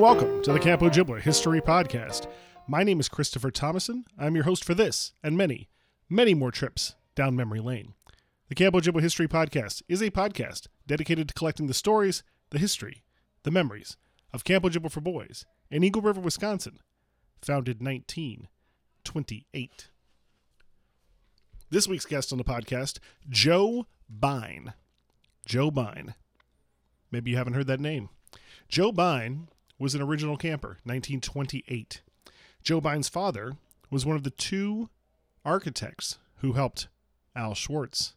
Welcome to the Camp Ojibwa History Podcast. My name is Christopher Thomason. I'm your host for this and many, many more trips down memory lane. The Camp Ojibwa History Podcast is a podcast dedicated to collecting the stories, the history, the memories of Camp Ojibwa for Boys in Eagle River, Wisconsin, founded 1928. This week's guest on the podcast, Joe Bein. Joe Bein. Maybe you haven't heard that name. Joe Bein was an original camper, 1928. Joe Bein's father was one of the two architects who helped Al Schwartz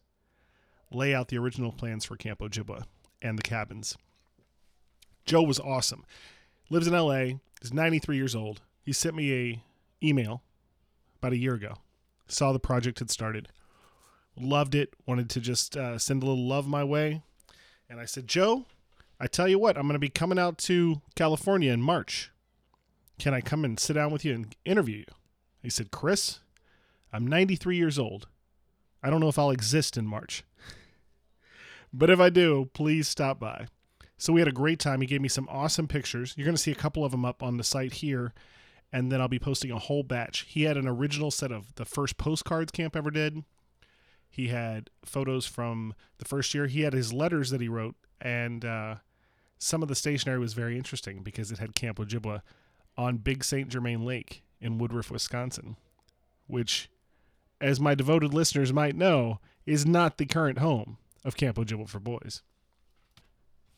lay out the original plans for Camp Ojibwa and the cabins. Joe was awesome. Lives in LA, is 93 years old. He sent me a email about a year ago. Saw the project had started. Loved it. Wanted to just uh, send a little love my way. And I said, Joe, I tell you what, I'm going to be coming out to California in March. Can I come and sit down with you and interview you? He said, Chris, I'm 93 years old. I don't know if I'll exist in March. but if I do, please stop by. So we had a great time. He gave me some awesome pictures. You're going to see a couple of them up on the site here, and then I'll be posting a whole batch. He had an original set of the first postcards Camp ever did. He had photos from the first year. He had his letters that he wrote, and uh, some of the stationery was very interesting because it had Camp Ojibwa on Big St. Germain Lake in Woodruff, Wisconsin, which, as my devoted listeners might know, is not the current home of Camp Ojibwa for Boys.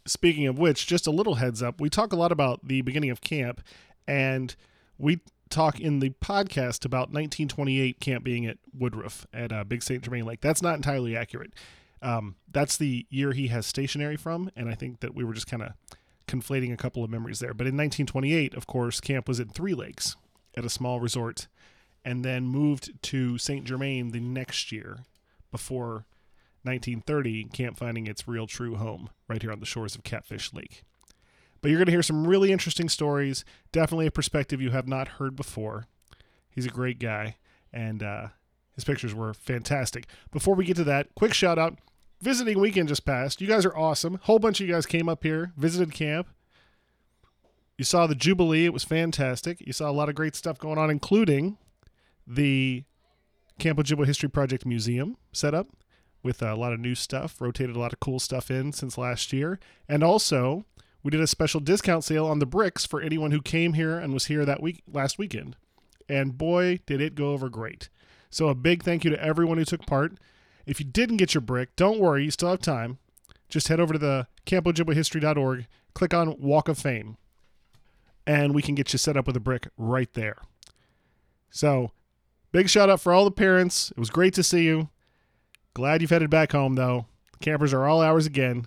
Speaking of which, just a little heads up, we talk a lot about the beginning of camp, and we talk in the podcast about 1928 camp being at Woodruff at uh, Big St. Germain Lake. That's not entirely accurate. Um, that's the year he has stationery from, and I think that we were just kind of conflating a couple of memories there. But in 1928, of course, camp was in Three Lakes at a small resort, and then moved to St. Germain the next year before 1930, camp finding its real true home right here on the shores of Catfish Lake. But you're going to hear some really interesting stories, definitely a perspective you have not heard before. He's a great guy, and uh, his pictures were fantastic. Before we get to that, quick shout out. Visiting weekend just passed. You guys are awesome. Whole bunch of you guys came up here, visited camp. You saw the Jubilee. It was fantastic. You saw a lot of great stuff going on, including the Camp Ojibwa History Project Museum set up with a lot of new stuff, rotated a lot of cool stuff in since last year. And also, we did a special discount sale on the bricks for anyone who came here and was here that week last weekend. And boy, did it go over great. So a big thank you to everyone who took part. If you didn't get your brick, don't worry, you still have time. Just head over to the campojibwahistory.org, click on Walk of Fame, and we can get you set up with a brick right there. So, big shout out for all the parents. It was great to see you. Glad you've headed back home, though. Campers are all hours again.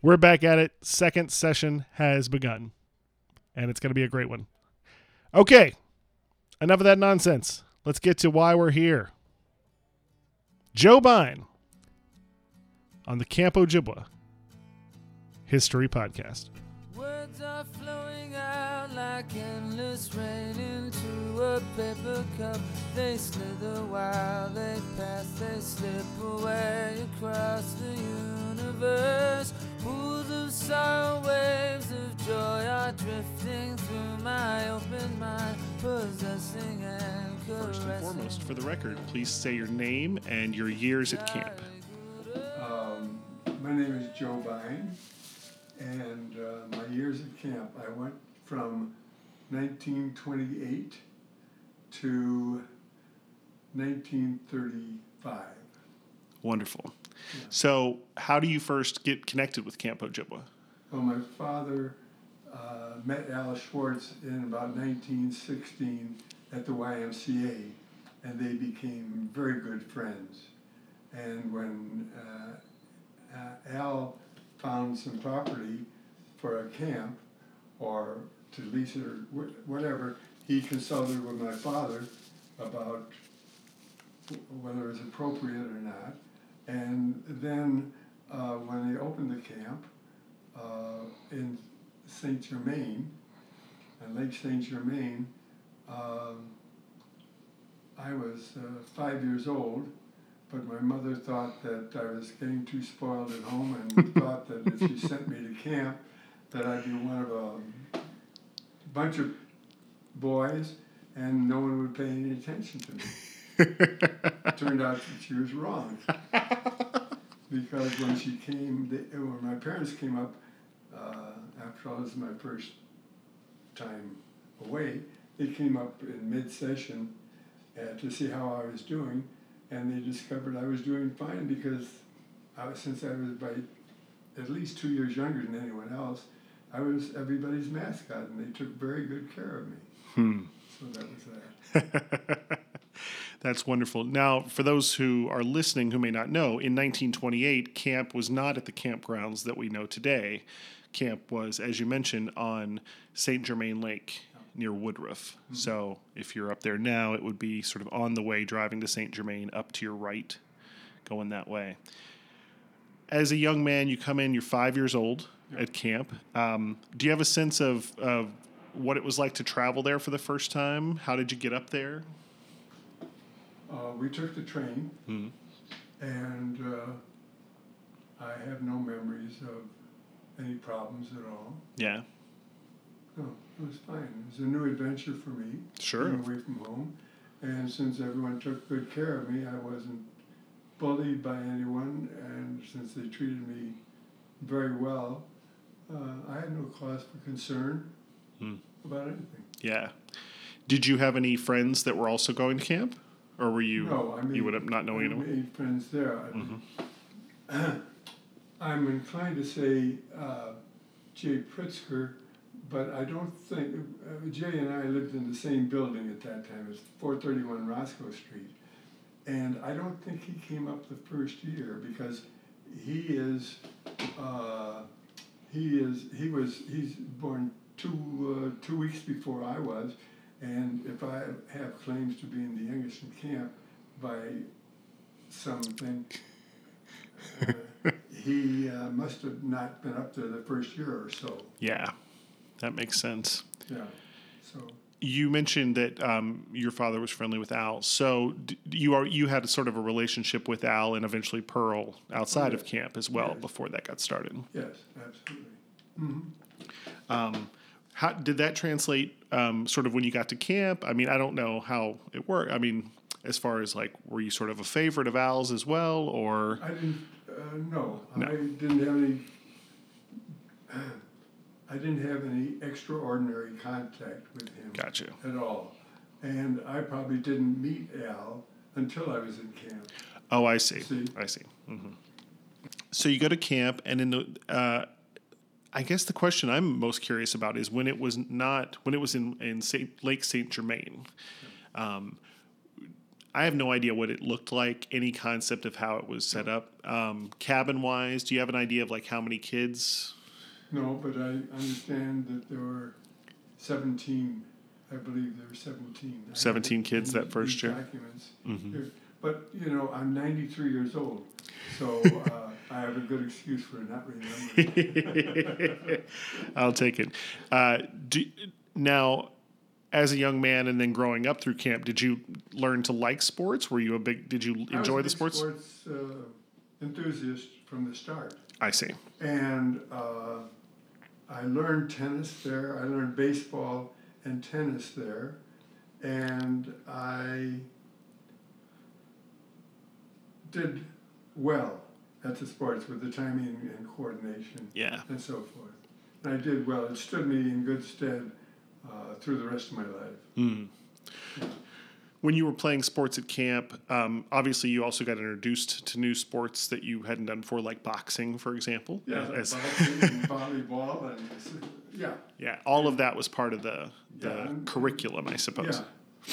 We're back at it. Second session has begun, and it's going to be a great one. Okay, enough of that nonsense. Let's get to why we're here. Joe Bein on the Camp Ojibwa History Podcast. Words are flowing out like endless rain into a paper cup. They slither while they pass, they slip away across the universe. Pools of sorrow, waves of joy are drifting through my open mind, possessing and First and foremost, for the record, please say your name and your years at camp. Um, my name is Joe Bein, and uh, my years at camp, I went from 1928 to 1935. Wonderful. So, how do you first get connected with Camp Ojibwa? Well, my father uh, met Alice Schwartz in about 1916 at the YMCA, and they became very good friends. And when uh, Al found some property for a camp, or to lease it or wh- whatever, he consulted with my father about whether it was appropriate or not. And then uh, when they opened the camp uh, in Saint Germain, on Lake Saint Germain, um, I was uh, five years old, but my mother thought that I was getting too spoiled at home and thought that if she sent me to camp, that I'd be one of a bunch of boys and no one would pay any attention to me. Turned out that she was wrong. because when she came, they, when my parents came up, uh, after all, this is my first time away, they came up in mid-session uh, to see how I was doing, and they discovered I was doing fine because I was, since I was by at least two years younger than anyone else, I was everybody's mascot, and they took very good care of me. Hmm. So that was that. That's wonderful. Now, for those who are listening who may not know, in 1928, camp was not at the campgrounds that we know today. Camp was, as you mentioned, on St. Germain Lake near Woodruff. So if you're up there now, it would be sort of on the way driving to St. Germain up to your right, going that way. As a young man, you come in, you're five years old at camp. Um, do you have a sense of, of what it was like to travel there for the first time? How did you get up there? Uh, we took the train, Mhm. and uh, I have no memories of any problems at all. Yeah, No, it was fine. It was a new adventure for me. Sure. Being away from home, and since everyone took good care of me, I wasn't bullied by anyone, and since they treated me very well, uh, I had no cause for concern Hmm. about anything. yeah. Did you have any friends that were also going to camp, or were you no, I mean, you would have not knowing I anyone? made friends there. Mhm. I'm inclined to say uh, Jay Pritzker, but I don't think uh, Jay and I lived in the same building at that time. It's 431 Roscoe Street, and I don't think he came up the first year because he is uh, he is he was he's born two uh, two weeks before I was, and if I have claims to being the youngest in camp by something. Uh, he uh, must have not been up there the first year or so. Yeah, that makes sense. Yeah. So You mentioned that um, your father was friendly with Al, so d- you are you had sort of a relationship with Al and eventually Pearl outside of yes. camp as well Yes. before that got started. yes, absolutely. hmm Um, how did that translate? Um, sort of when you got to camp. I mean, I don't know how it worked. I mean, as far as like, were you sort of a favorite of Al's as well, or I didn't. Uh, no, No. I didn't have any. I didn't have any extraordinary contact with him gotcha? at all, and I probably didn't meet Al until I was in camp. Oh, I see. See? I see. hmm So you go to camp, and in the, uh, I guess the question I'm most curious about is when it was not when it was in in Saint, Lake Saint Germain. Um, I have no idea what it looked like. Any concept of how it was set up, um, cabin wise. Do you have an idea of like how many kids? No, but I understand that there were seventeen. I believe there were seventeen. I 17 kids that first year? Documents. Mhm. But you know, I'm 93 years old, so uh, I have a good excuse for not remembering. I'll take it. Uh, do, now, as a young man and then growing up through camp, did you learn to like sports? Were you a big? Did you enjoy the sports? sports uh, enthusiast from the start, I see. and uh, I learned tennis there. I learned baseball and tennis there, and I did well at the sports with the timing and coordination Yeah. and so forth. And I did well. It stood me in good stead uh, through the rest of my life. Mm. When you were playing sports at camp, um, obviously you also got introduced to new sports that you hadn't done before, like boxing, for example. Yeah, As- boxing and volleyball and yeah, yeah, all of that was part of the the Yeah, and- curriculum, I suppose.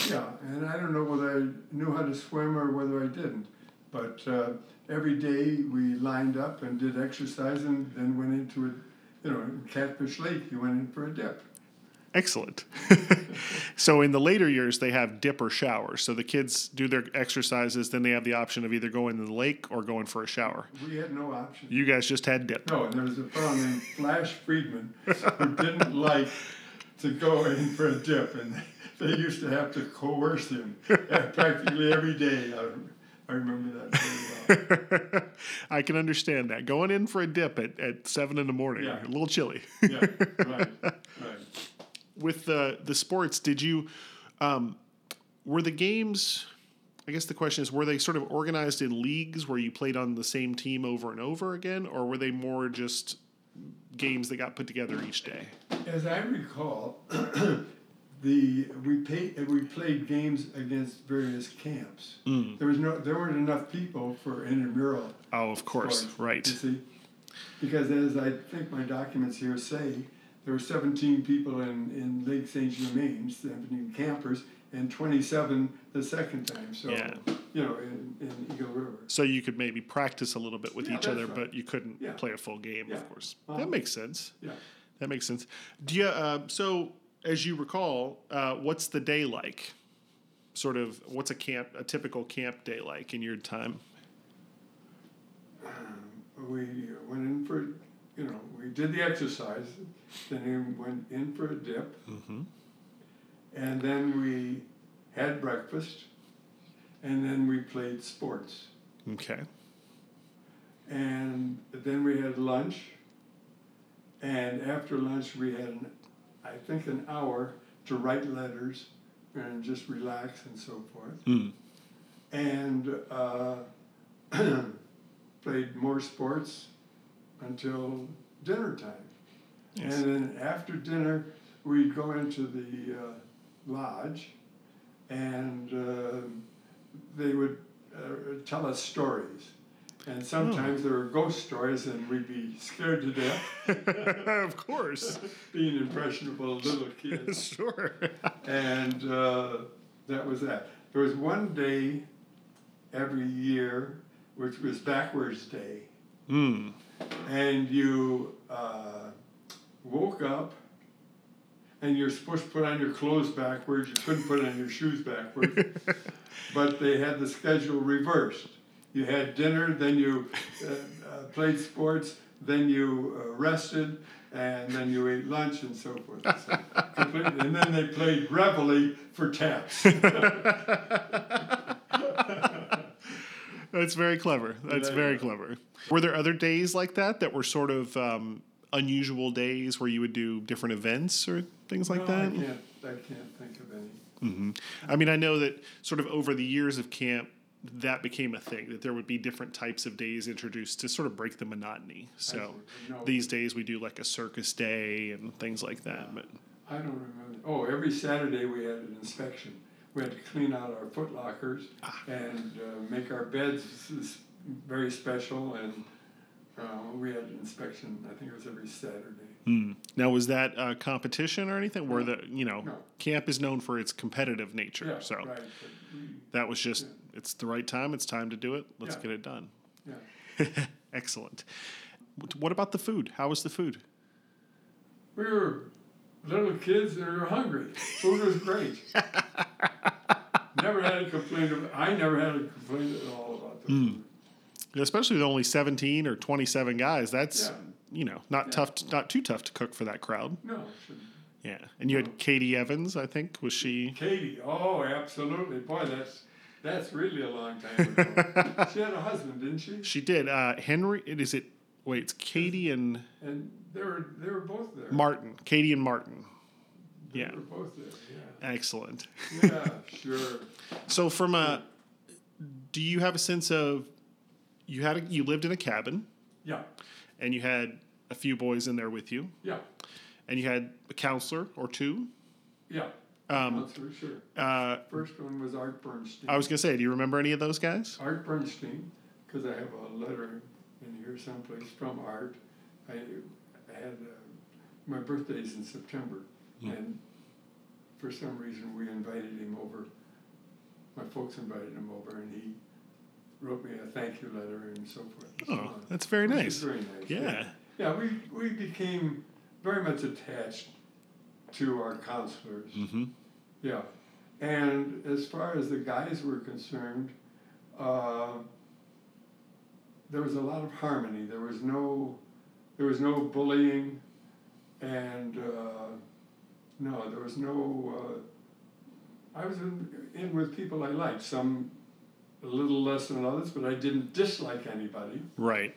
yeah, yeah. And I don't know whether I knew how to swim or whether I didn't, but uh, every day we lined up and did exercise and then went into it. You know, in Catfish Lake, you went in for a dip. Excellent. so in the later years, they have dip or shower. So the kids do their exercises, then they have the option of either going to the lake or going for a shower. We had no option. You guys just had dip. No, and there was a fellow named Flash Friedman who didn't like to go in for a dip, and they used to have to coerce him practically every day. I, remember that very well. I can understand that. Going in for a dip at, at seven in the morning, Yeah. a little chilly. Yeah, right, right. With the the sports, did you um, were the games? I guess the question is, were they sort of organized in leagues where you played on the same team over and over again, or were they more just games that got put together each day? As I recall, the we pay, we played games against various camps. There was no there weren't enough people for intramural Oh, of course, sports, right. You see, because as I think my documents here say, there were 17 people in, in Lake Saint Germain, 17 campers, and 27 the second time. So, Yeah. you know, in, in Eagle River. So you could maybe practice a little bit with Yeah, each other, right. but you couldn't Yeah. play a full game, of course. Uh-huh. That makes sense. Yeah. That makes sense. Do you, uh, so as you recall, uh, what's the day like? Sort of, what's a camp, a typical camp day like in your time? We went in for, you know, we did the exercise, then we went in for a dip, Mm-hmm. and then we had breakfast, and then we played sports. Okay. And then we had lunch. And after lunch, we had, an, I think, an hour to write letters and just relax and so forth. Mm. And uh, played more sports until dinner time. Yes. And then after dinner, we'd go into the uh, lodge and uh, they would uh, tell us stories. And sometimes there were ghost stories, and we'd be scared to death, of course. being impressionable little kids. sure. And uh, that was that. There was one day every year, which was backwards day. Mm. and you uh, woke up and you're supposed to put on your clothes backwards. You couldn't put on your shoes backwards. but they had the schedule reversed. You had dinner, then you uh, uh, played sports, then you uh, rested, and then you ate lunch and so forth. So and then they played reveille for taps. That's very clever. That's very clever. Were there other days like that that were sort of um, unusual days where you would do different events or things like No, that? I can't, I can't think of any. hmm I mean, I know that sort of over the years of camp, that became a thing that there would be different types of days introduced to sort of break the monotony. So No. these days we do like a circus day and things like that. But I don't remember. Oh, every Saturday we had an inspection. We had to clean out our foot lockers and uh, make our beds very special, and uh, we had an inspection. I think it was every Saturday. mm. now was that a competition or anything? Where the you know No. camp is known for its competitive nature. Yeah, so right. That was just it's the right time. It's time to do it. Let's Yeah. get it done. yeah. Excellent. What about the food? How was the food? we were little kids and we were hungry. Food was great. never had a complaint. Of, I never had a complaint at all about the hmm. food. Especially with only seventeen or twenty-seven guys. That's Yeah. you know not tough, to, not too tough to cook for that crowd. No, it shouldn't. Yeah, and you had Katie Evans, I think. Was she? Katie, oh, absolutely. Boy, that's that's really a long time ago. she had a husband, didn't she? She did. Uh, Henry. Is it? Wait, it's Katie and And they were they were both there. Martin. Katie and Martin. They Yeah. were both there. Excellent. Yeah. Yeah, sure. So, from a, do you have a sense of, you had a, you lived in a cabin, Yeah. and you had a few boys in there with you, Yeah. And you had a counselor or two. Yeah. Um, That's for sure. uh, First one was Art Bernstein. I was gonna say, do you remember any of those guys? Art Bernstein, because I have a letter in here someplace from Art. I, I had uh, my birthday's in September, and for some reason we invited him over. My folks invited him over, and he wrote me a thank you letter and so forth. and so Oh, on. that's very nice. very nice. Yeah. Yeah, we, we became very much attached to our counselors. Mm-hmm. Yeah, and as far as the guys were concerned, uh, there was a lot of harmony. There was no, there was no bullying, and uh, no, there was no. Uh, I was in, in with people I liked. Some a little less than others, but I didn't dislike anybody. Right.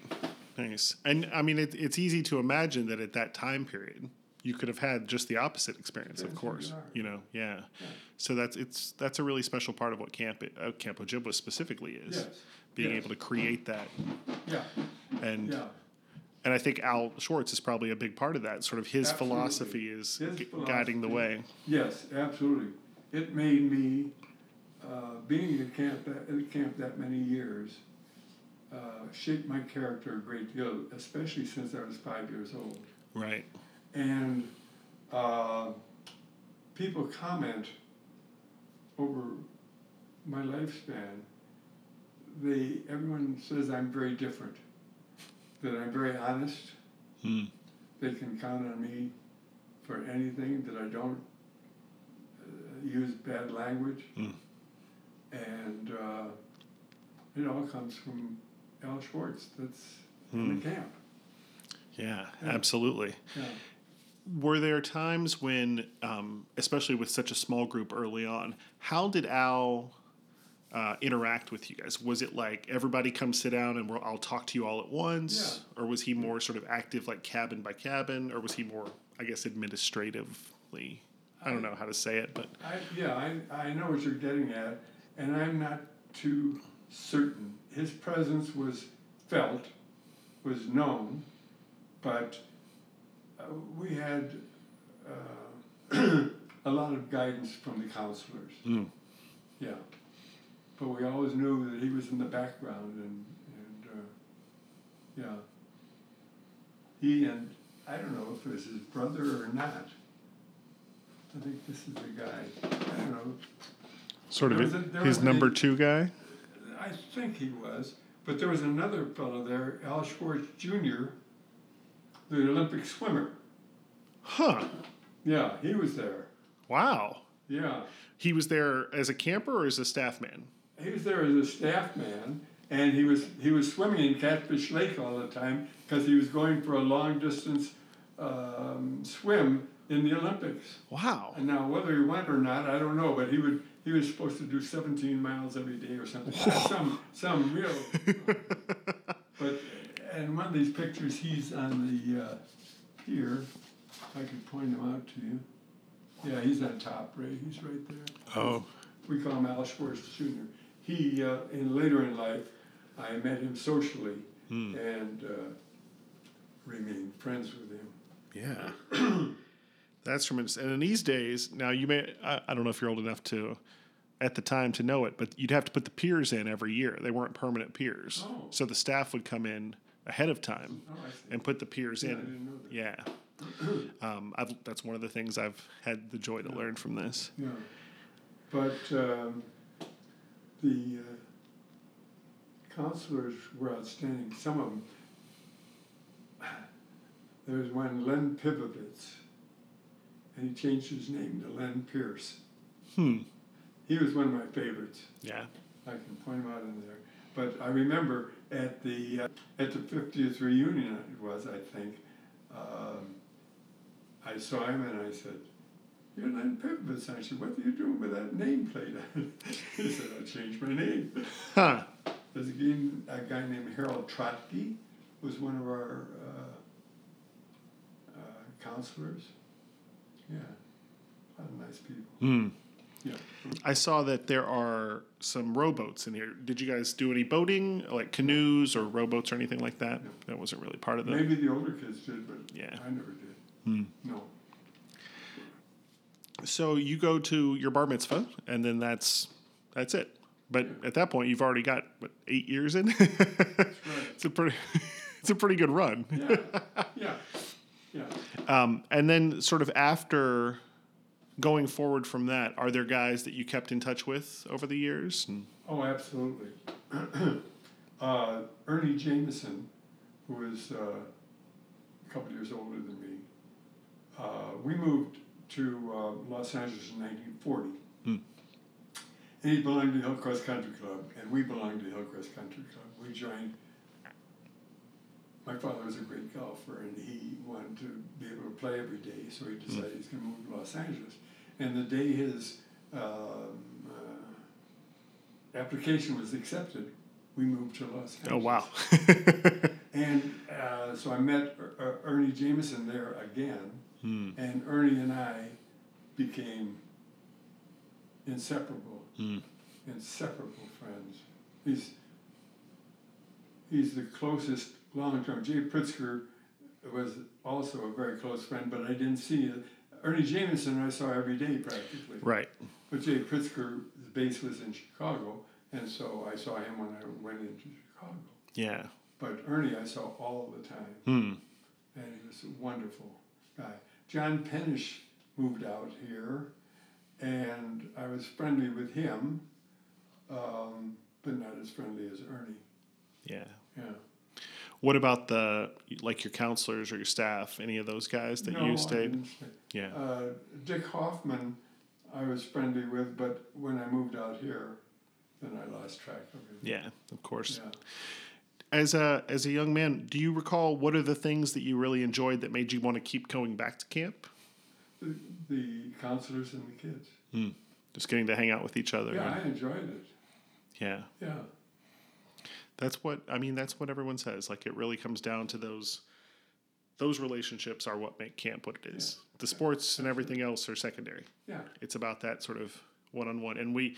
Nice. And I mean, it, it's easy to imagine that at that time period, you could have had just the opposite experience, of course. you. You know, yeah. Yeah. So that's it's that's a really special part of what Camp uh, Camp Ojibwa specifically is, Yes. being yes. able to create that. Yeah. And Yeah. and I think Al Schwartz is probably a big part of that. Sort of his Absolutely. philosophy is His gu- guiding the way. Yes, absolutely. It made me, uh, being at camp that, at camp that many years, uh, shaped my character a great deal, especially since I was five years old. Right. And uh, people comment over my lifespan. They everyone says I'm very different. That I'm very honest. Hmm. They can count on me for anything. That I don't uh, use bad language. Mm. And uh, it all comes from Al Schwartz. That's Hmm. in the camp. Yeah, Yeah. absolutely. Yeah. Were there times when, um, especially with such a small group early on, how did Al uh, interact with you guys? Was it like everybody come sit down and we'll, I'll talk to you all at once, or was he more sort of active, like cabin by cabin, or was he more, I guess, administratively? I don't know how to say it, but I, yeah, I, I know what you're getting at, and I'm not too certain. His presence was felt, was known, but uh, we had uh, a lot of guidance from the counselors. Mm. Yeah, but we always knew that he was in the background, and and uh, yeah, he and I don't know if it was his brother or not. I think this is the guy. I don't know. sort of it- his number two guy. I think he was, but there was another fellow there, Al Schwartz Jr., the Olympic swimmer. Huh. Yeah, he was there. Wow. Yeah, He was there as a camper or as a staff man? he was there as a staff man, and he was he was swimming in Catfish Lake all the time because he was going for a long distance um, swim in the Olympics. Wow. And now whether he went or not, I don't know, but he would he was supposed to do 17 miles every day or something. some some real. but and one of these pictures, he's on the uh, pier. I could point him out to you. Yeah, he's on top, Ray. He's right there. Oh. We call him Al Schwartz Jr. He uh, in later in life, I met him socially Hmm. and uh, remained friends with him. Yeah. That's tremendous. And in these days, now you may, I, I don't know if you're old enough to, at the time, to know it, but you'd have to put the piers in every year. They weren't permanent piers. Oh. So the staff would come in ahead of time Oh, and put the piers Yeah, in. didn't know that. Yeah. Um, I've, that's one of the things I've had the joy to learn from this. Yeah, but um, the uh, counselors were outstanding. Some of them. There was one, Len Pivovitz, and he changed his name to Len Pierce. Hmm. He was one of my favorites. Yeah. I can point him out in there. But I remember at the uh, at the 50th reunion, it was I think. Um, I saw him and I said, "You're Len Pivovitz." I said, "What are you doing with that nameplate?" he said, "I changed my name." Huh. There's a guy, a guy named Harold Trotke, was one of our uh, uh, counselors. Yeah, a lot of nice people. Hmm. Yeah. I saw that there are some rowboats in here. Did you guys do any boating, like canoes or rowboats or anything like that? No. That wasn't really part of the. Maybe the older kids did, but Yeah. I never did. Hmm. No. So you go to your bar mitzvah, and then that's that's it. But at that point, you've already got what eight years in. it's a pretty it's a pretty good run. Yeah. yeah. Yeah. Um, and then, sort of after going forward from that, are there guys that you kept in touch with over the years? And, Oh, absolutely. uh, Ernie Jameson, who was uh, a couple years older than me, uh, we moved to uh, Los Angeles in 1940. Hmm. And he belonged to the Hillcrest Country Club, and we belonged to the Hillcrest Country Club. We joined. My father was a great golfer, and he wanted to be able to play every day, so he decided he's going to move to Los Angeles. And the day his um, uh, application was accepted, we moved to Los Angeles. Oh wow. And uh, so I met er- Er- Ernie Jameson there again, Hmm. and Ernie and I became inseparable, Hmm. inseparable friends. He's he's the closest long term. Jay Pritzker was also a very close friend, but I didn't see it. Ernie Jameson I saw every day practically. Right. But Jay Pritzker's base was in Chicago, and so I saw him when I went into Chicago. Yeah. But Ernie I saw all the time, Hmm. and he was a wonderful guy. John Pennish moved out here, and I was friendly with him, um, but not as friendly as Ernie. Yeah. Yeah. What about the like your counselors or your staff? Any of those guys that No, you stayed? stay. Yeah. Uh, Dick Hoffman, I was friendly with, but when I moved out here, then I lost track of him. Yeah. Of course. Yeah. As a as a young man, do you recall what are the things that you really enjoyed that made you want to keep going back to camp? The, the counselors and the kids. Just getting to hang out with each other. Yeah, I enjoyed it. yeah. Yeah. That's what I mean. That's what everyone says. Like it really comes down to those. Those relationships are what make camp what it is. The sports and everything else are secondary. Yeah. It's about that sort of one on one. And we,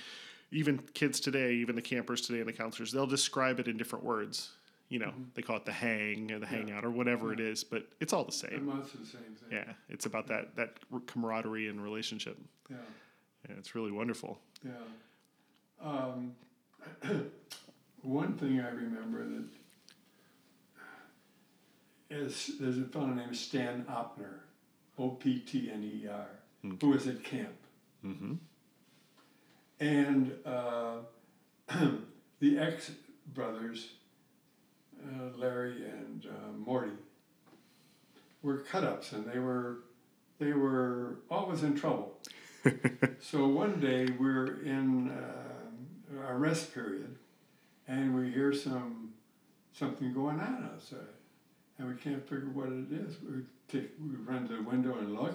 even kids today, even the campers today and the counselors, they'll describe it in different words. You know, they call it the hang or the hangout or whatever it is, but it's all the same. Amounts the same thing. Yeah, it's about that that camaraderie and relationship. Yeah. Yeah, it's really wonderful. Yeah. Um, one thing I remember that is there's a fellow named Stan Optner, O P T N E R, who was at camp. Mm-hmm. And uh, the ex brothers, uh, Larry and uh, Morty, were cut ups and they were, they were always in trouble. so one day we're in uh, our rest period and we hear some something going on outside and we can't figure what it is. We take we run to the window and look,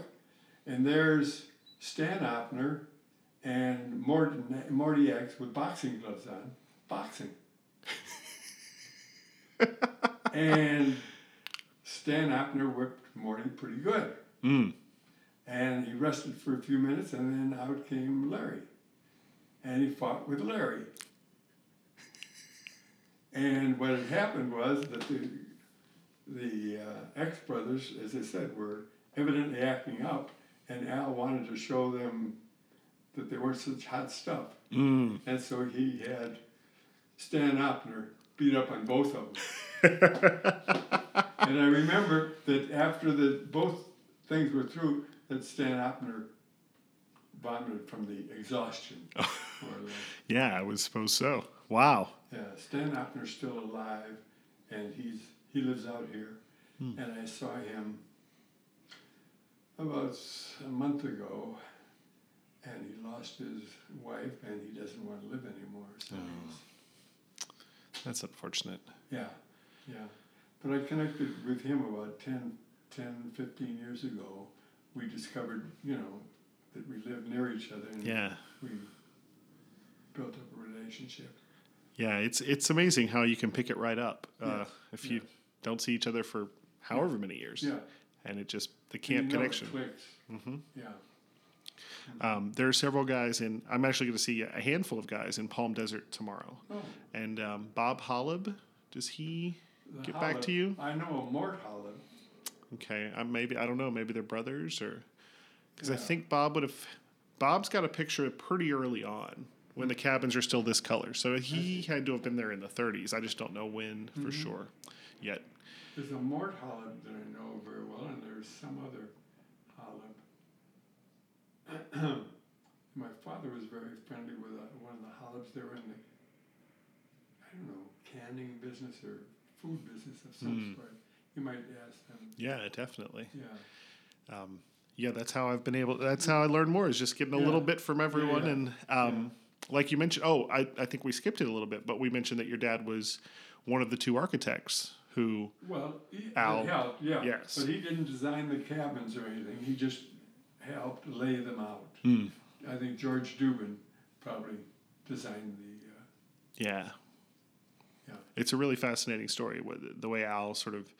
and there's Stan Optner and Morty, Morty X with boxing gloves on, boxing. and Stan Optner whipped Morty pretty good. Mm. And he rested for a few minutes, and then out came Larry. And he fought with Larry. And what had happened was that the, the uh, ex brothers, as I said, were evidently acting up, and Al wanted to show them that they weren't such hot stuff. Mm. And so he had Stan Optner beat up on both of them. and I remember that after the both things were through, that Stan Optner vomited from the exhaustion. more or less. Yeah, I would suppose so. Wow. Yeah, Stan Optner's still alive, and he's he lives out here. Hmm. And I saw him about a month ago, and he lost his wife, and he doesn't want to live anymore. So oh. he's, That's unfortunate. yeah, yeah. But I connected with him about 10, 10, 15 years ago. We discovered, you know, that we lived near each other, and Yeah. we built up a relationship. Yeah, it's it's amazing how you can pick it right up uh, Yes, if you yes. don't see each other for however many years. Yeah, And it just the camp connection. clicks. hmm Yeah. Um, there are several guys in. I'm actually going to see a handful of guys in Palm Desert tomorrow. Oh. And um, Bob Hollab, does he The get back to you? I know a Mort Hollip. Okay, I maybe I don't know. Maybe they're brothers or because I think Bob would have. Bob's got a picture pretty early on when the cabins are still this color, so he had to have been there in the 30s. I just don't know when for sure yet. There's a Mort Hollip that I know very well, and there's some other Hollip. My father was very friendly with uh, one of the Hollips. They were in the, I don't know, canning business or food business of some Hmm. sort. You might ask them. Yeah, definitely. Yeah. Um, yeah, that's how I've been able. That's how I learned more is just getting a little bit from everyone. yeah. And um, like you mentioned, oh, I, I think we skipped it a little bit, but we mentioned that your dad was one of the two architects who. Well, he, Al- helped, yeah. yes. But he didn't design the cabins or anything. He just helped lay them out. Hmm. I think George Dubin probably designed the. Uh, Yeah. Yeah. It's a really fascinating story. with The way Al sort of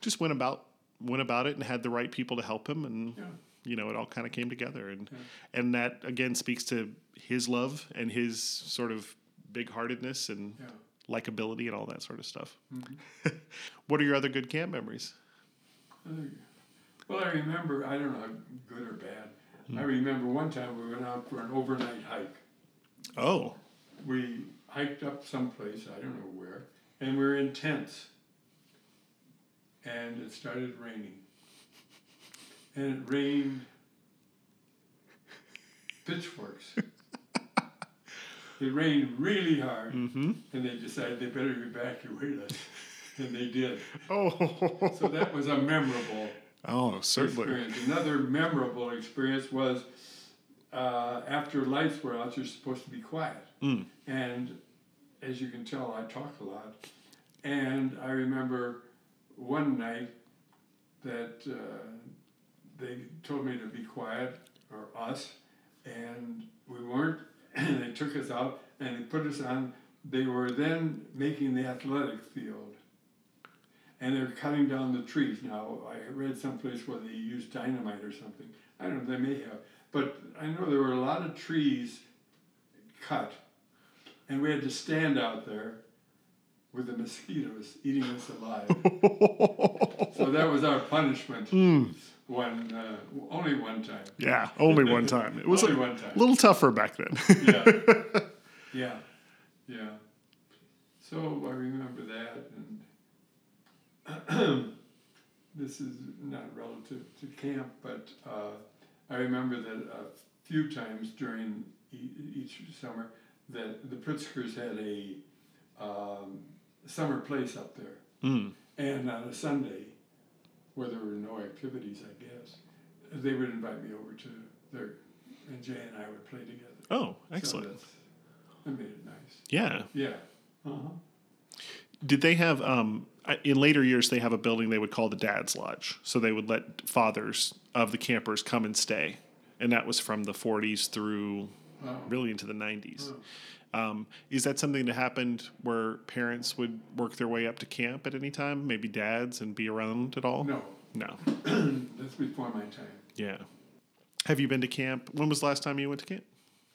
just went about went about it and had the right people to help him, and Yeah. you know it all kind of came together. And and that again speaks to his love and his sort of big heartedness and yeah. likability and all that sort of stuff. what are your other good camp memories? Well, I remember, I don't know, good or bad. Hmm. I remember one time we went out for an overnight hike. Oh, We hiked up someplace, I don't know where, and we were in tents. And it started raining. And it rained pitchforks. It rained really hard, mm-hmm. and they decided they better evacuate us. And they did. oh, So that was a memorable oh, certainly. experience. Another memorable experience was uh, after lights were out, you're supposed to be quiet. Mm. And as you can tell, I talk a lot. And I remember one night that uh, they told me to be quiet, or us, and we weren't. And they took us out and they put us on. They were then making the athletic field. And they're cutting down the trees. Now, I read someplace where they used dynamite or something. I don't know, they may have. But I know there were a lot of trees cut. And we had to stand out there with the mosquitoes eating us alive. so that was our punishment. Hmm. One, uh, only one time. yeah, only one time. It was Only a one time. little tougher back then. Yeah. yeah. Yeah. So I remember that, and this is not relative to camp, but uh, I remember that a few times during e- each summer that the Pritzkers had a um, summer place up there, Mm. and on a Sunday, where there were no activities, I guess, they would invite me over to their, and Jay and I would play together. Oh, excellent. that's, that made it nice. Yeah. Yeah. Uh-huh. Did they have um in later years they have a building they would call the dad's lodge. So they would let fathers of the campers come and stay. And that was from the 40s through Wow. really into the 90s. Um, is that something that happened where parents would work their way up to camp at any time, maybe dads, and be around at all? No, No. that's before my time. Yeah. Have you been to camp? When was the last time you went to camp?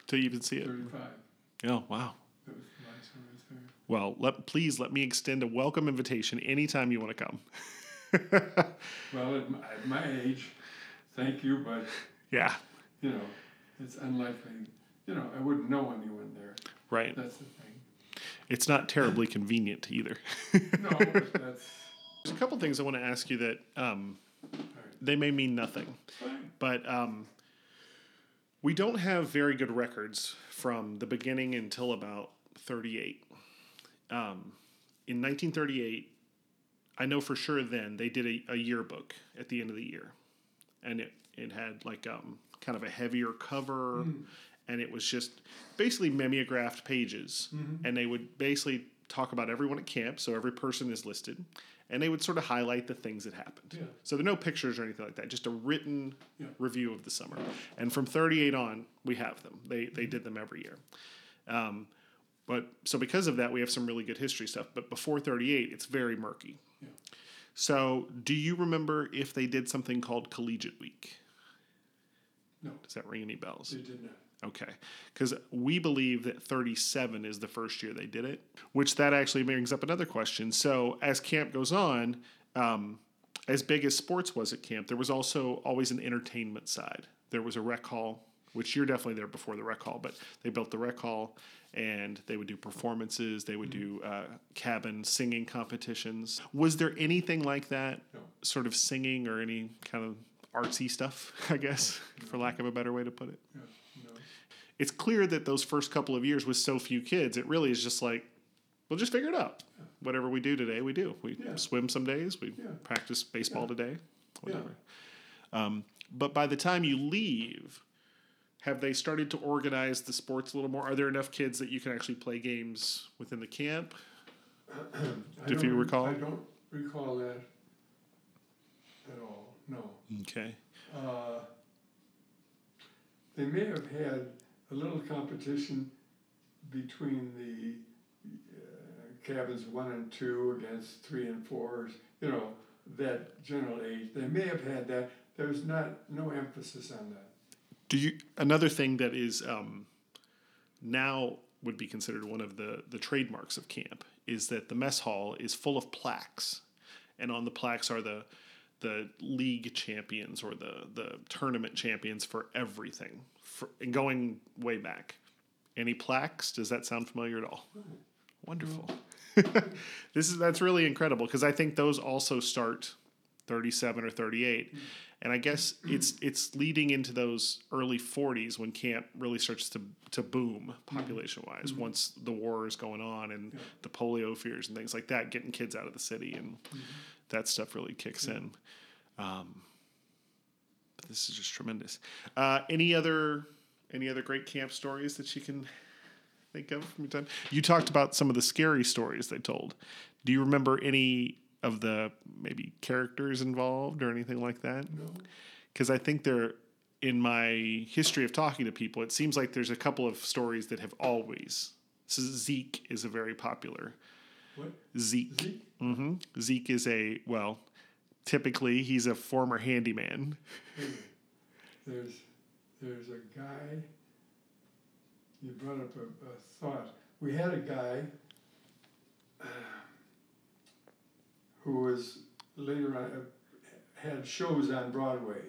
To even see it? 35. Oh, wow. That was the last time I was there. Well, let, please let me extend a welcome invitation anytime you want to come. Well, at my, at my age, thank you, but, Yeah, you know, it's unlikely. You know, I wouldn't know anyone there. Right. That's the thing. It's not terribly convenient either. No, that's There's a couple things I want to ask you that um, right. they may mean nothing, but um, we don't have very good records from the beginning until about 38. Um, in 1938, I know for sure then they did a, a yearbook at the end of the year, and it it had like um, kind of a heavier cover, and it was just basically mimeographed pages, and they would basically talk about everyone at camp, so every person is listed, and they would sort of highlight the things that happened. Yeah. So there are no pictures or anything like that, just a written Yeah. review of the summer. And from 38 on, we have them. They they did them every year. Um, but so because of that, we have some really good history stuff. But before 38, it's very murky. Yeah. So, do you remember if they did something called Collegiate Week? No, Does that ring any bells? they did not. Okay. Because we believe that 37 is the first year they did it, which that actually brings up another question. So, as camp goes on, um, as big as sports was at camp, there was also always an entertainment side. There was a rec hall, which you're definitely there before the rec hall, but they built the rec hall and they would do performances, they would do uh, cabin singing competitions. Was there anything like that, No. sort of singing or any kind of artsy stuff, I guess, for lack of a better way to put it? Yeah, no. it's clear that those first couple of years with so few kids, it really is just like, we'll just figure it out. Whatever we do today, we do. We Yeah. swim some days, we Yeah. practice baseball today, whatever. Um, but by the time you leave, have they started to organize the sports a little more? Are there enough kids that you can actually play games within the camp? If you recall? I don't recall that at all, no. Okay. Uh, They may have had a little competition between the uh, cabins one and two against three and fours, you know, that general age. They may have had that. There's not, no emphasis on that. Do you another thing that is um, now would be considered one of the the trademarks of camp is that the mess hall is full of plaques, and on the plaques are the the league champions or the the tournament champions for everything, for, and going way back. Any plaques? Does that sound familiar at all? Wonderful. this is that's really incredible because I think those also start 37 or 38 and i guess it's it's leading into those early 40s when camp really starts to to boom population wise mm-hmm. once the war is going on and the polio fears and things like that getting kids out of the city and mm-hmm. That stuff really kicks in um, but this is just tremendous uh, any other any other great camp stories that you can think of from your time you talked about some of the scary stories they told do you remember any of the maybe characters involved or anything like that? No. Because I think there, in my history of talking to people, it seems like there's a couple of stories that have always. So Zeke is a very popular. What? Zeke. Zeke? hmm Zeke is a well, typically he's a former handyman. There's, there's a guy, you brought up a, a thought. We had a guy uh, who was later on, uh, had shows on Broadway.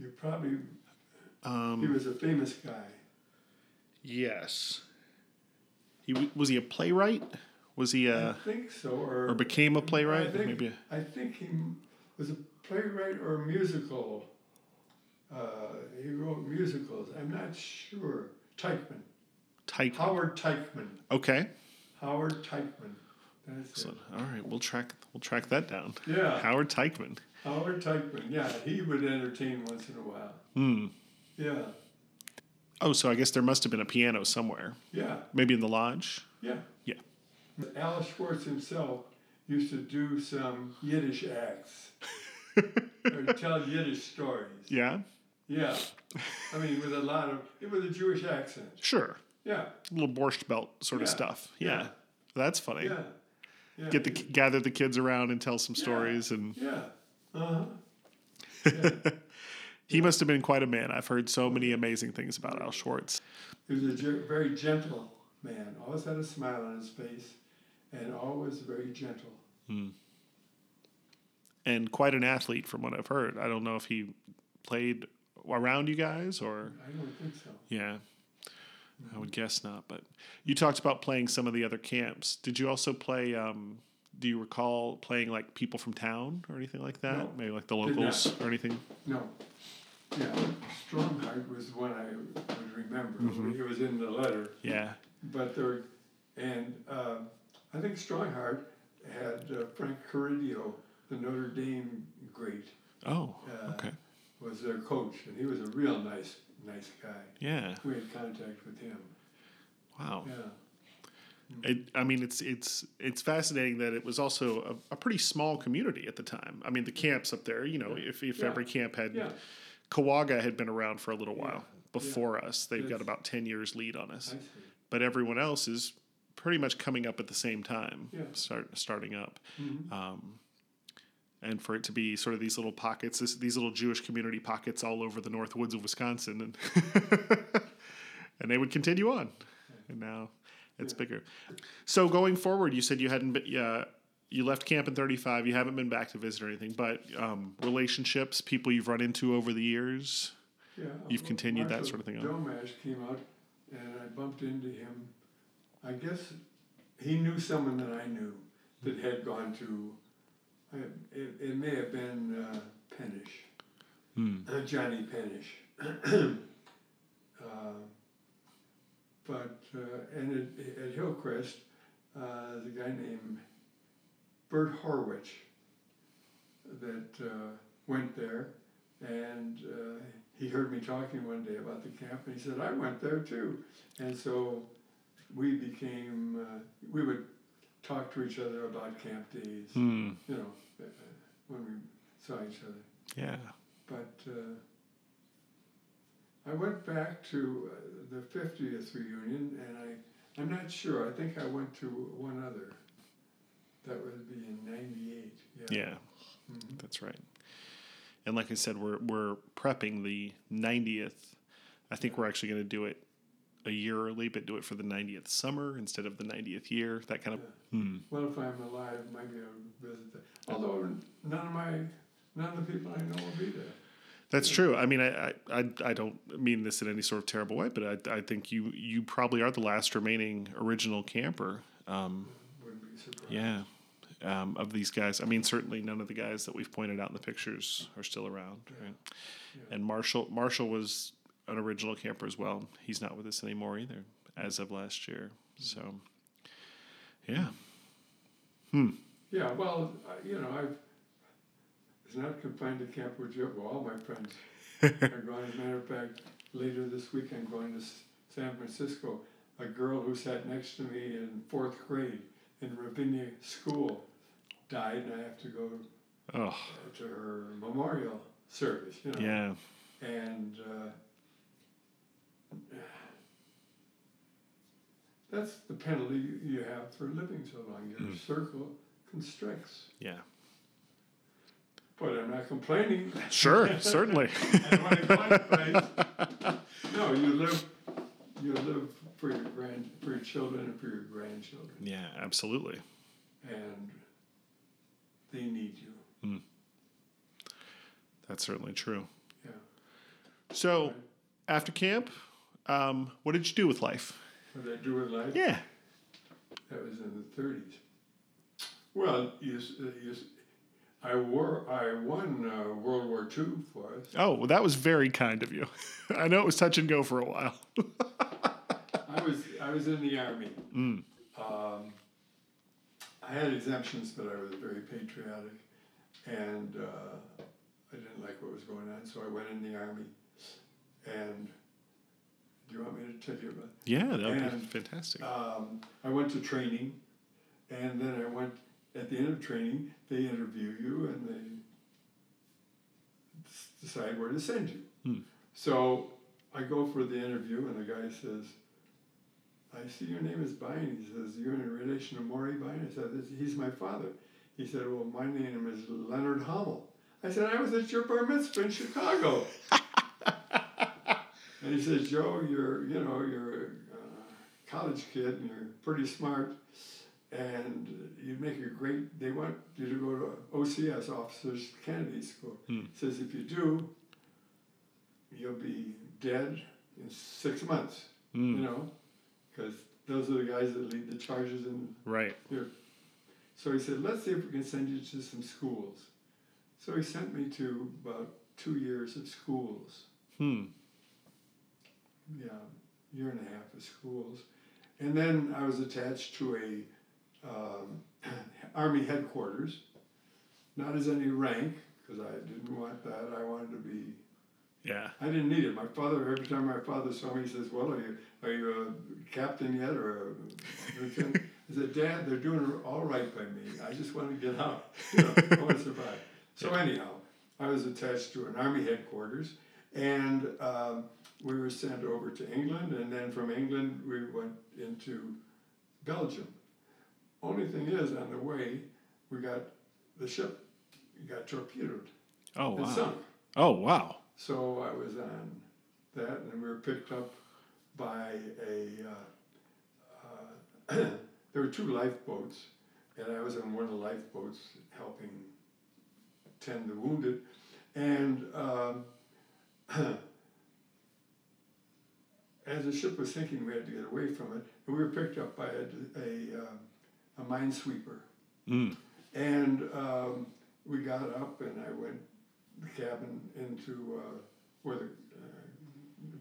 You probably, he Um, was a famous guy. yes. He was he a playwright? Was he a I think so, or. or became a playwright? think, Maybe. A, I think he was a playwright or a musical. Uh, he wrote musicals. I'm not sure. Teichmann. type. Howard Teichmann. Okay. Howard Teichmann. That's it. all right, we'll track we'll track that down. Yeah, Howard Teichmann. Howard Teichmann. Yeah, he would entertain once in a while. Hmm. Yeah, Oh, so I guess there must have been a piano somewhere. yeah, Maybe in the lodge. yeah. Yeah. Al Schwartz himself used to do some Yiddish acts or tell Yiddish stories. Yeah. Yeah, I mean with a lot of it was a Jewish accent. Sure. Yeah, A little borscht belt sort of stuff. Yeah. Yeah. That's funny. yeah, yeah. Get the gather the kids around and tell some stories and yeah. Uh huh. He must have been quite a man. I've heard so many amazing things about Al Schwartz. He was a ge- very gentle man. Always had a smile on his face, and always very gentle. And quite an athlete from what I've heard. I don't know if he played around you guys or I don't think so. Yeah. I would guess not, but you talked about playing some of the other camps. Did you also play um do you recall playing like people from town or anything like that? No. Maybe like the locals or anything? No. Yeah, Strongheart was the one I would remember. Mm-hmm. It was in the letter, Yeah. but there, and uh, I think Strongheart had uh, Frank Carideo, the Notre Dame great, Oh, Uh, okay. was their coach, and he was a real nice, nice guy. Yeah. We had contact with him. Wow. Yeah. It, I mean, it's it's it's fascinating that it was also a, a pretty small community at the time. I mean, the camps up there, you know, if, if Yeah. every camp had, Yeah. Kawaga had been around for a little Yeah. while before us. They've got about 10 years lead on us. But everyone else is pretty much coming up at the same time, Yeah. start starting up. Mhm. Um, and for it to be sort of these little pockets, this, these little Jewish community pockets all over the north woods of Wisconsin, and and they would continue on, and now it's bigger. So going forward, you said you hadn't been. Uh, you left camp in 35 you haven't been back to visit or anything but um, relationships people you've run into over the years Yeah, You've well, continued that sort of thing? Domash came out, and I bumped into him. I guess he knew someone that I knew that had gone to. It, it may have been uh, Pennish, Hmm. uh, Johnny Pennish. uh, but uh, and at, at Hillcrest, uh, there's a guy named Bert Horwich that uh, went there, And uh, he heard me talking one day about the camp, and he said, I went there too. And so we became, uh, we would talk to each other about camp days, Hmm. you know, uh, when we saw each other. Yeah. But uh, I went back to uh, the 50th reunion, and I, I'm not sure. I think I went to one other. That would be in '98. Yeah. Yeah. Mhm. That's right. And like I said, we're we're prepping the 90th. I think we're actually going to do it a year early, but do it for the 90th summer instead of the 90th year. That kind of. Hmm. Well, if I'm alive, maybe I'll visit that. Although none of my, none of the people I know will be there. That's true. I mean, I, I, I, don't mean this in any sort of terrible way, but I, I think you you probably are the last remaining original camper. Um, Wouldn't be surprised. yeah. Um, of these guys, I mean, certainly none of the guys that we've pointed out in the pictures are still around, right? Yeah. And Marshall, Marshall was an original camper as well. He's not with us anymore either, as of last year. So, yeah, Yeah, well, you know, I've, it's not confined to Camp Ojibwa. All my friends are going. As a matter of fact, later this week I'm going to San Francisco. A girl who sat next to me in fourth grade in Ravinia School died, and I have to go oh to her memorial service. You know, yeah, and uh, that's the penalty you- have for living so long. Your Mm. circle constricts. yeah. But I'm not complaining. Sure, certainly. And when I place, no, you live, you live for your grand, for your children and for your grandchildren, yeah, absolutely. and they need you. That's certainly true. Yeah. So, after camp, um, what did you do with life? What did I do with life? Yeah. That was in the 30s. Well, you, uh, you, I wore, I won uh, World War II for us. Oh, well, that was very kind of you. I know it was touch and go for a while. I was I was in the army. Mm. Um, I had exemptions, but I was very patriotic, and uh, I didn't like what was going on, so I went in the army. And do you want me to tell you about? Yeah, that would be fantastic. Um, I went to training, and then I went. At the end of training, they interview you and they decide where to send you. Hmm. So I go for the interview, and the guy says, "I see your name is Bein." He says, "You're in a relation to Maury Bein." I said, "This- "He's my father." He said, "Well, my name is Leonard Hummel." I said, "I was at your bar mitzvah in Chicago." and he says, "Joe, you're you know you're a uh, college kid and you're pretty smart." and you make a great. They want you to go to OCS, Officers Candidate School. Hmm. Says if you do, you'll be dead in six months. Mm. You know, because those are the guys that lead the charges in Right. here. So he said, let's see if we can send you to some schools. So he sent me to about two years of schools. Hmm. yeah, year and a half of schools, and then I was attached to a um, army headquarters, not as any rank because I didn't want that. I wanted to be. Yeah. I didn't need it. My father, every time my father saw me, he says, "Well, are you are you a captain yet or a lieutenant?" I said, "Dad, they're doing all right by me. I just want to get out. You know, I want to survive." So anyhow, I was attached to an army headquarters, and um, we were sent over to England, and then from England we went into Belgium. Only thing is, on the way, we got the ship got torpedoed Oh and wow. sunk. Oh wow. So I was on that, and we were picked up by a. Uh, uh, there were two lifeboats, and I was on one of the lifeboats helping tend the wounded, and um, as the ship was sinking, we had to get away from it, and we were picked up by a a, uh, a minesweeper. Mm. And um, we got up, and I went the cabin into uh, where the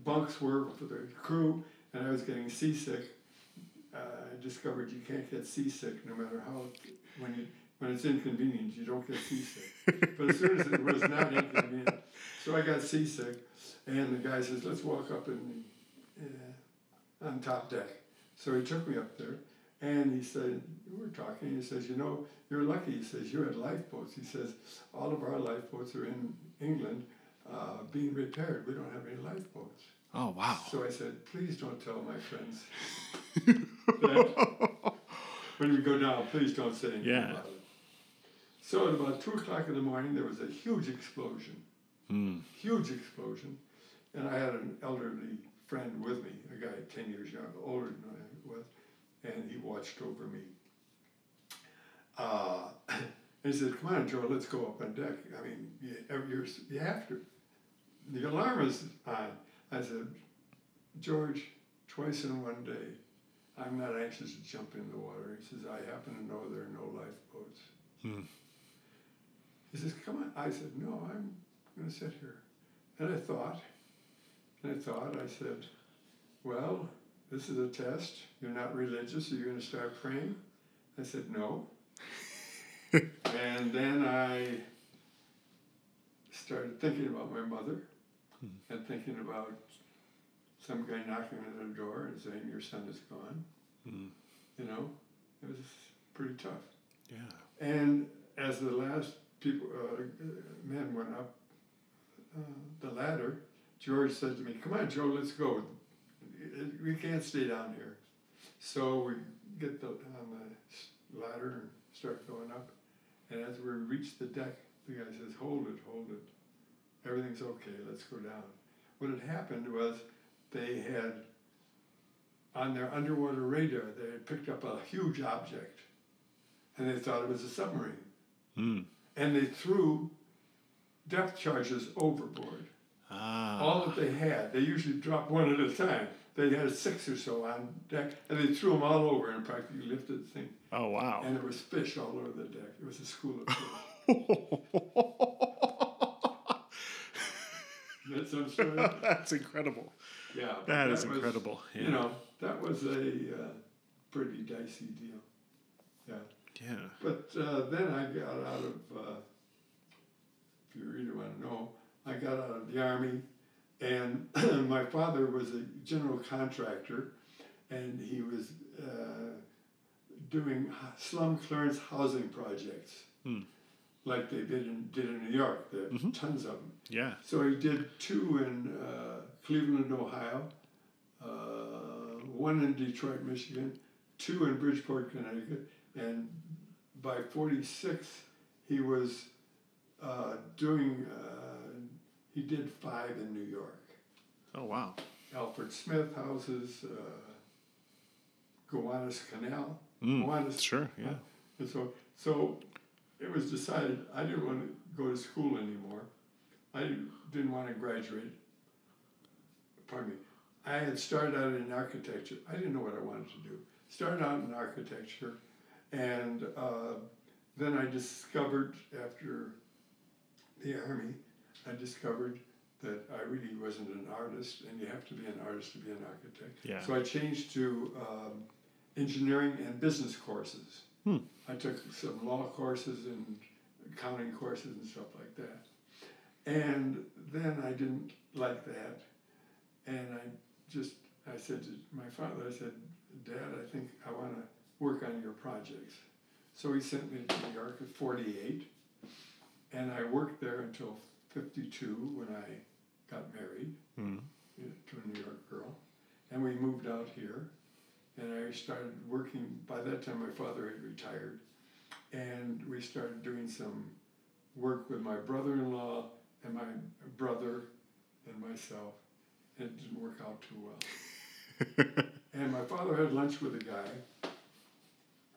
bunks were for the crew, and I was getting seasick. Uh, I discovered you can't get seasick no matter how when you when it's inconvenient you don't get seasick. but as soon as it was not inconvenient, So I got seasick, and the guy says, "Let's walk up in uh, on top deck." So he took me up there, and he said, "We were talking." He says, "You know, you're lucky." He says, "You're at lifeboats." He says, "All of our lifeboats are in England, uh, being repaired. We don't have any lifeboats." Oh wow. So I said, "Please don't tell my friends that when we go down. Please don't say anything Yeah. about it." So at about two o'clock in the morning, there was a huge explosion Hmm. huge explosion, and I had an elderly friend with me, a guy ten years younger, older than I was, and he watched over me. Uh, and he said, "Come on, Joe, let's go up on deck. I mean, you, you're, you have to. The alarm is on." I said, "George, twice in one day, I'm not anxious to jump in the water." He says, "I happen to know there are no lifeboats." Hmm. He says, "Come on." I said, "No, I'm going to sit here." And I thought, and I thought, I said, "Well, this is a test. You're not religious. Are you going to start praying?" I said, "No." And then I started thinking about my mother and thinking about some guy knocking on the door and saying, Your son is gone. Hmm. You know, it was pretty tough. Yeah. And as the last people, uh, men went up uh, the ladder, George said to me, Come on, Joe, let's go. We can't stay down here. So we get the, on the ladder and start going up. And as we reach the deck, the guy says, Hold it, hold it. Everything's okay, let's go down. What had happened was they had, on their underwater radar, they had picked up a huge object and they thought it was a submarine. Hmm. And they threw depth charges overboard. Ah. All that they had, they usually drop one at a time. They had six or so on deck, and they threw them all over and practically lifted the thing. Oh wow. And there was fish all over the deck. It was a school of fish. That's some story. That's incredible. Yeah, That is was, incredible. Yeah. You know, that was a uh, pretty dicey deal. Yeah. yeah. But uh, then I got out of, uh, if you really want to know, I got out of the Army, and my father was a general contractor, and he was uh, doing slum clearance housing projects, Hmm. like they did in, did in New York. There Mhm. tons of them. Yeah. So he did two in uh, Cleveland, Ohio, uh, one in Detroit, Michigan, two in Bridgeport, Connecticut, and by 46 he was uh, doing, uh, he did five in New York. Oh wow. Alfred Smith houses, uh, Gowanus Canal, Mm. Gowanus Sure. Yeah. and so, so it was decided I didn't want to go to school anymore. I didn't want to graduate. Pardon me. I had started out in architecture. I didn't know what I wanted to do. Started out in architecture, and uh, then I discovered after the army, I discovered that I really wasn't an artist, and you have to be an artist to be an architect. Yeah. So I changed to um, engineering and business courses. Hmm. I took some law courses and accounting courses and stuff like that. And then I didn't like that. And I just, I said to my father, I said, Dad, I think I want to work on your projects. So he sent me to New York at 48. And I worked there until 52 when I got married Mm. to a New York girl. And we moved out here. And I started working, by that time my father had retired. And we started doing some work with my brother-in-law and my brother and myself. It didn't work out too well. and my father had lunch with a guy, a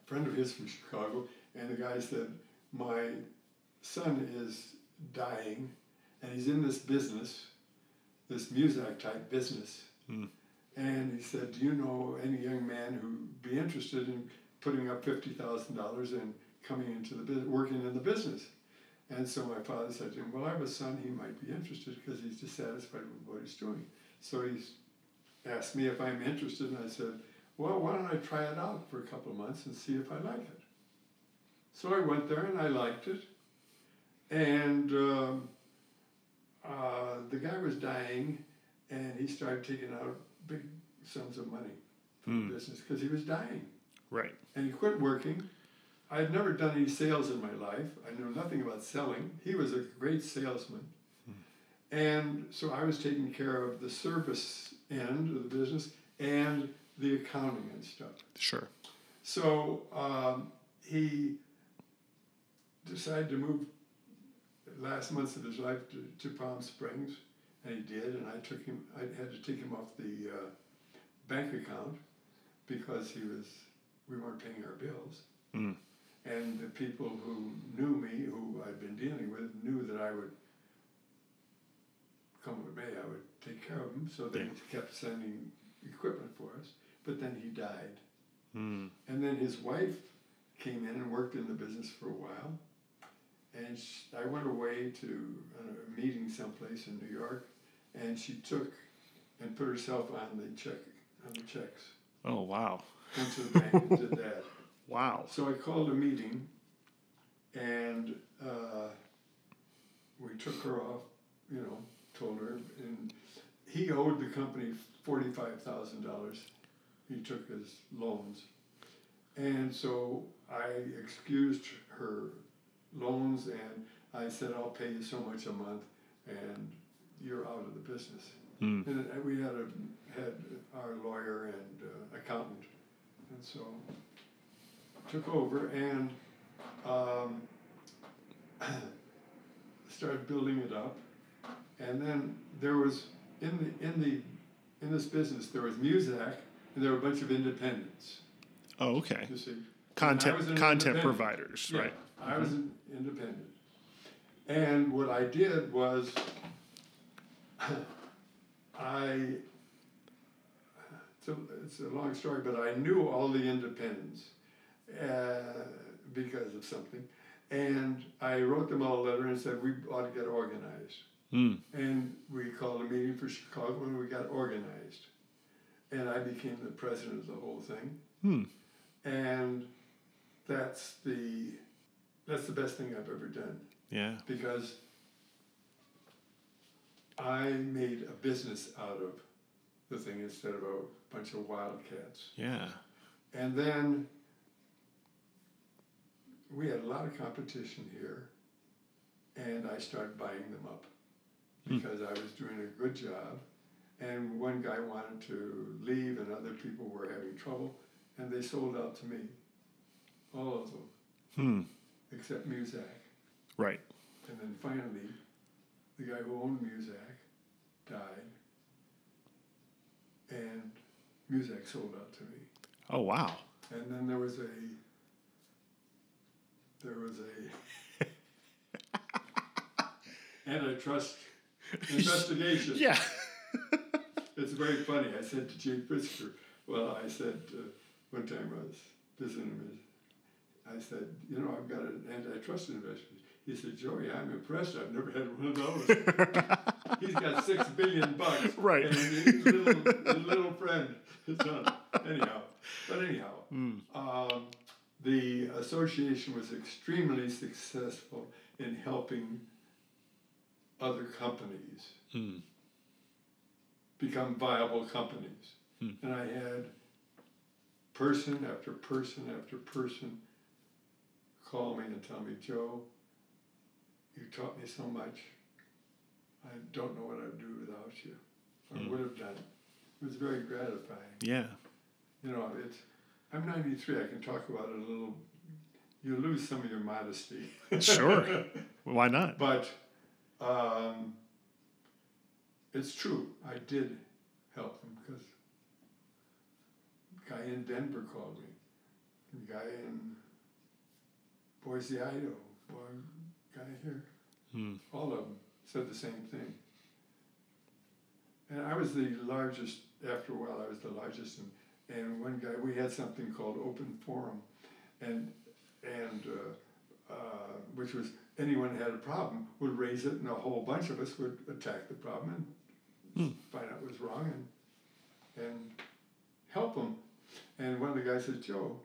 friend of his from Chicago, and the guy said, My son is dying, and he's in this business, this music type business. Hmm. And he said, Do you know any young man who'd be interested in putting up $50,000 and coming into the business, working in the business? And so my father said to him, Well, I have a son, he might be interested because he's dissatisfied with what he's doing. So he's asked me if I'm interested, and I said, Well, why don't I try it out for a couple of months and see if I like it? So I went there and I liked it. And um, uh, the guy was dying, and he started taking out big sums of money from the business because he was dying, Right. and he quit working. I had never done any sales in my life. I knew nothing about selling. He was a great salesman. And so I was taking care of the service end of the business and the accounting and stuff. Sure. So um, he decided to move last months of his life to, to Palm Springs, and he did. And I took him. I had to take him off the uh, bank account because he was. We weren't paying our bills. Mm. And the people who knew me, who I'd been dealing with, knew that I would come with me. I would take care of him. So they Yeah. kept sending equipment for us. But then he died. Mm. And then his wife came in and worked in the business for a while. And sh I went away to a meeting someplace in New York, and she took and put herself on the check on the checks. Oh wow. Went to the bank and did that. Wow. So I called a meeting, and uh, we took her off. You know, told her, and he owed the company forty-five thousand dollars. He took his loans, and so I excused her loans, and I said, "I'll pay you so much a month, and you're out of the business." Mm. And we had a had our lawyer and uh, accountant, and so took over and um, started building it up. And then there was in the in the in this business there was Muzak and there were a bunch of independents. Oh, okay. You see, Content content providers, Yeah, right? I was an independent. And what I did was I it's a, it's a long story, but I knew all the independents uh, because of something. And I wrote them all a letter and said, we ought to get organized. Mm. And we called a meeting for Chicago and we got organized. And I became the president of the whole thing. Hmm. And that's the that's the best thing I've ever done Yeah. because I made a business out of the thing instead of a bunch of wildcats. Yeah. And then we had a lot of competition here, and I started buying them up because I was doing a good job. And one guy wanted to leave, and other people were having trouble, and they sold out to me, all of them, Hmm. Except Muzak. Right. And then finally, the guy who owned Muzak died, and Muzak sold out to me. Oh wow. And then there was a there was a antitrust investigation. Yeah. It's very funny. I said to Jake Pritzker, well, I said uh, one time I was visiting him, I said, you know, I've got an antitrust investigation. He said, Joey, I'm impressed. I've never had one of those. He's got six billion bucks. Right. And his little, his little friend is on. Anyhow, but anyhow, um, the association was extremely successful in helping other companies Hmm. become viable companies. And I had person after person after person call me and tell me, Joe, you taught me so much. I don't know what I'd do without you, or would have done. It was very gratifying. Yeah. You know, it's. I'm 93. I can talk about it a little. You lose some of your modesty. Sure. Why not? But um, it's true. I did help them because guy in Denver called me, and guy in Boise, Idaho, boy, guy here, Hmm. all of them said the same thing. And I was the largest. After a while, I was the largest. And, and one guy, we had something called Open Forum, and and uh, uh, which was anyone had a problem would raise it, and a whole bunch of us would attack the problem and find out what was wrong and and help them. And one of the guys said, Joe,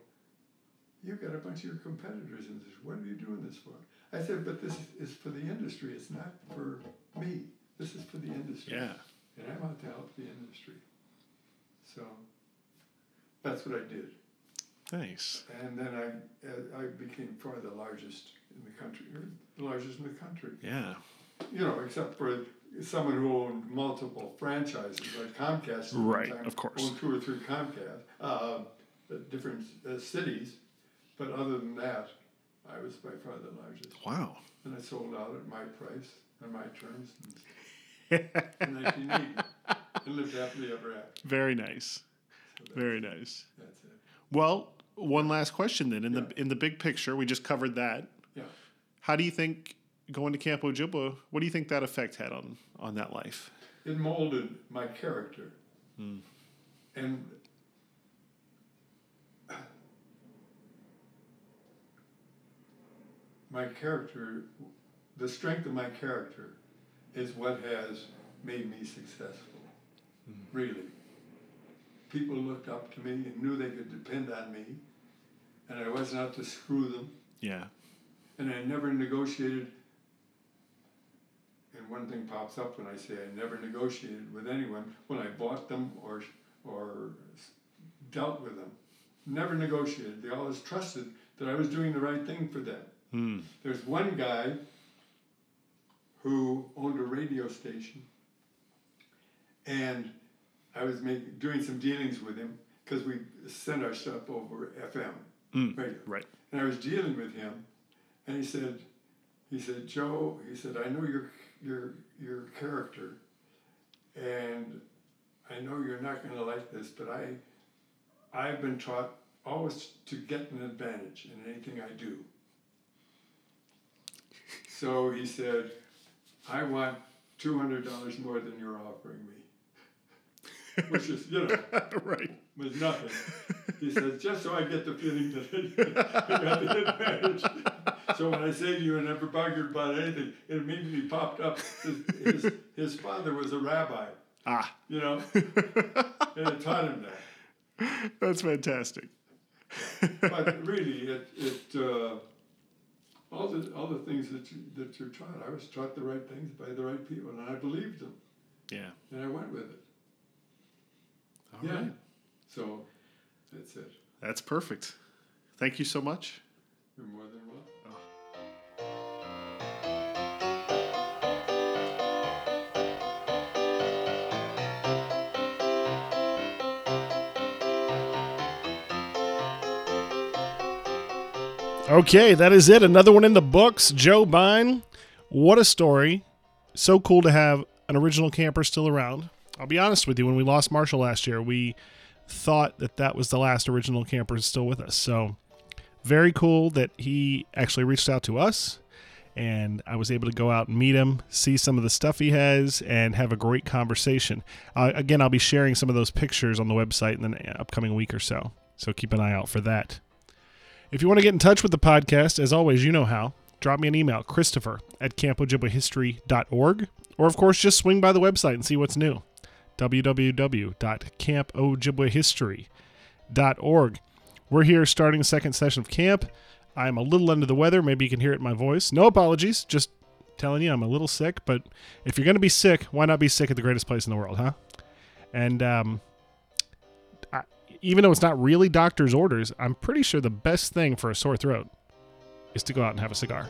you've got a bunch of your competitors in this. What are you doing this for? I said, but this is for the industry. It's not for me. This is for the industry. Yeah. And I want to help the industry. So that's what I did. Nice. And then I, I became far the largest in the country, or the largest in the country. Yeah. You know, except for someone who owned multiple franchises like Comcast. Right, time of course. Owned two or three Comcast, uh, different uh, cities. But other than that, I was by far the largest. Wow. And I sold out at my price, and my terms, in 1980. and lived happily ever after. Very nice. So Very nice. that's it. Well, one last question then. In the in the big picture, we just covered that. Yeah. How do you think going to Camp Ojibwa? What do you think that effect had on on that life? it molded my character. Hmm. And my character, the strength of my character is what has made me successful. Mm-hmm. Really. People looked up to me and knew they could depend on me, and I wasn't out to screw them Yeah. and I never negotiated. And one thing pops up when I say I never negotiated with anyone when I bought them or or dealt with them. Never negotiated. They always trusted that I was doing the right thing for them. Hmm. There's one guy who owned a radio station, and I was making doing some dealings with him because we sent our stuff over FM Mm. radio. Right. And I was dealing with him, and he said, he said, Joe, he said, I know your your your character, and I know you're not going to like this, but I I've been taught always to get an advantage in anything I do. So he said, I want two hundred dollars more than you're offering me, which is you know right. was nothing. He says, just so I get the feeling that I got the advantage. So when I say to you, I never buggered about anything, it immediately popped up. His, his, his father was a rabbi, Ah, you know, and it taught him that. that's fantastic. But really, it, it uh, all the all the things that you, that you're taught, I was taught the right things by the right people, and I believed them, Yeah. and I went with it. All yeah. right. So that's it. That's perfect. Thank you so much. Okay, that is it. Another one in the books. Joe Bein. What a story. So cool to have an original camper still around. I'll be honest with you, when we lost Marshall last year, we thought that that was the last original camper still with us. So, very cool that he actually reached out to us and I was able to go out and meet him, see some of the stuff he has, and have a great conversation. Uh, again, I'll be sharing some of those pictures on the website in the upcoming week or so. So keep an eye out for that. If you want to get in touch with the podcast, as always, you know how. Drop me an email, Christopher at campojibwahistory.org, or of course, just swing by the website and see what's new. www.campojibwahistory.org. We're here starting the second session of camp. I'm a little under the weather. Maybe you can hear it in my voice. No apologies. Just telling you I'm a little sick. But if you're going to be sick, why not be sick at the greatest place in the world, huh? And um, even though it's not really doctor's orders, I'm pretty sure the best thing for a sore throat is to go out and have a cigar.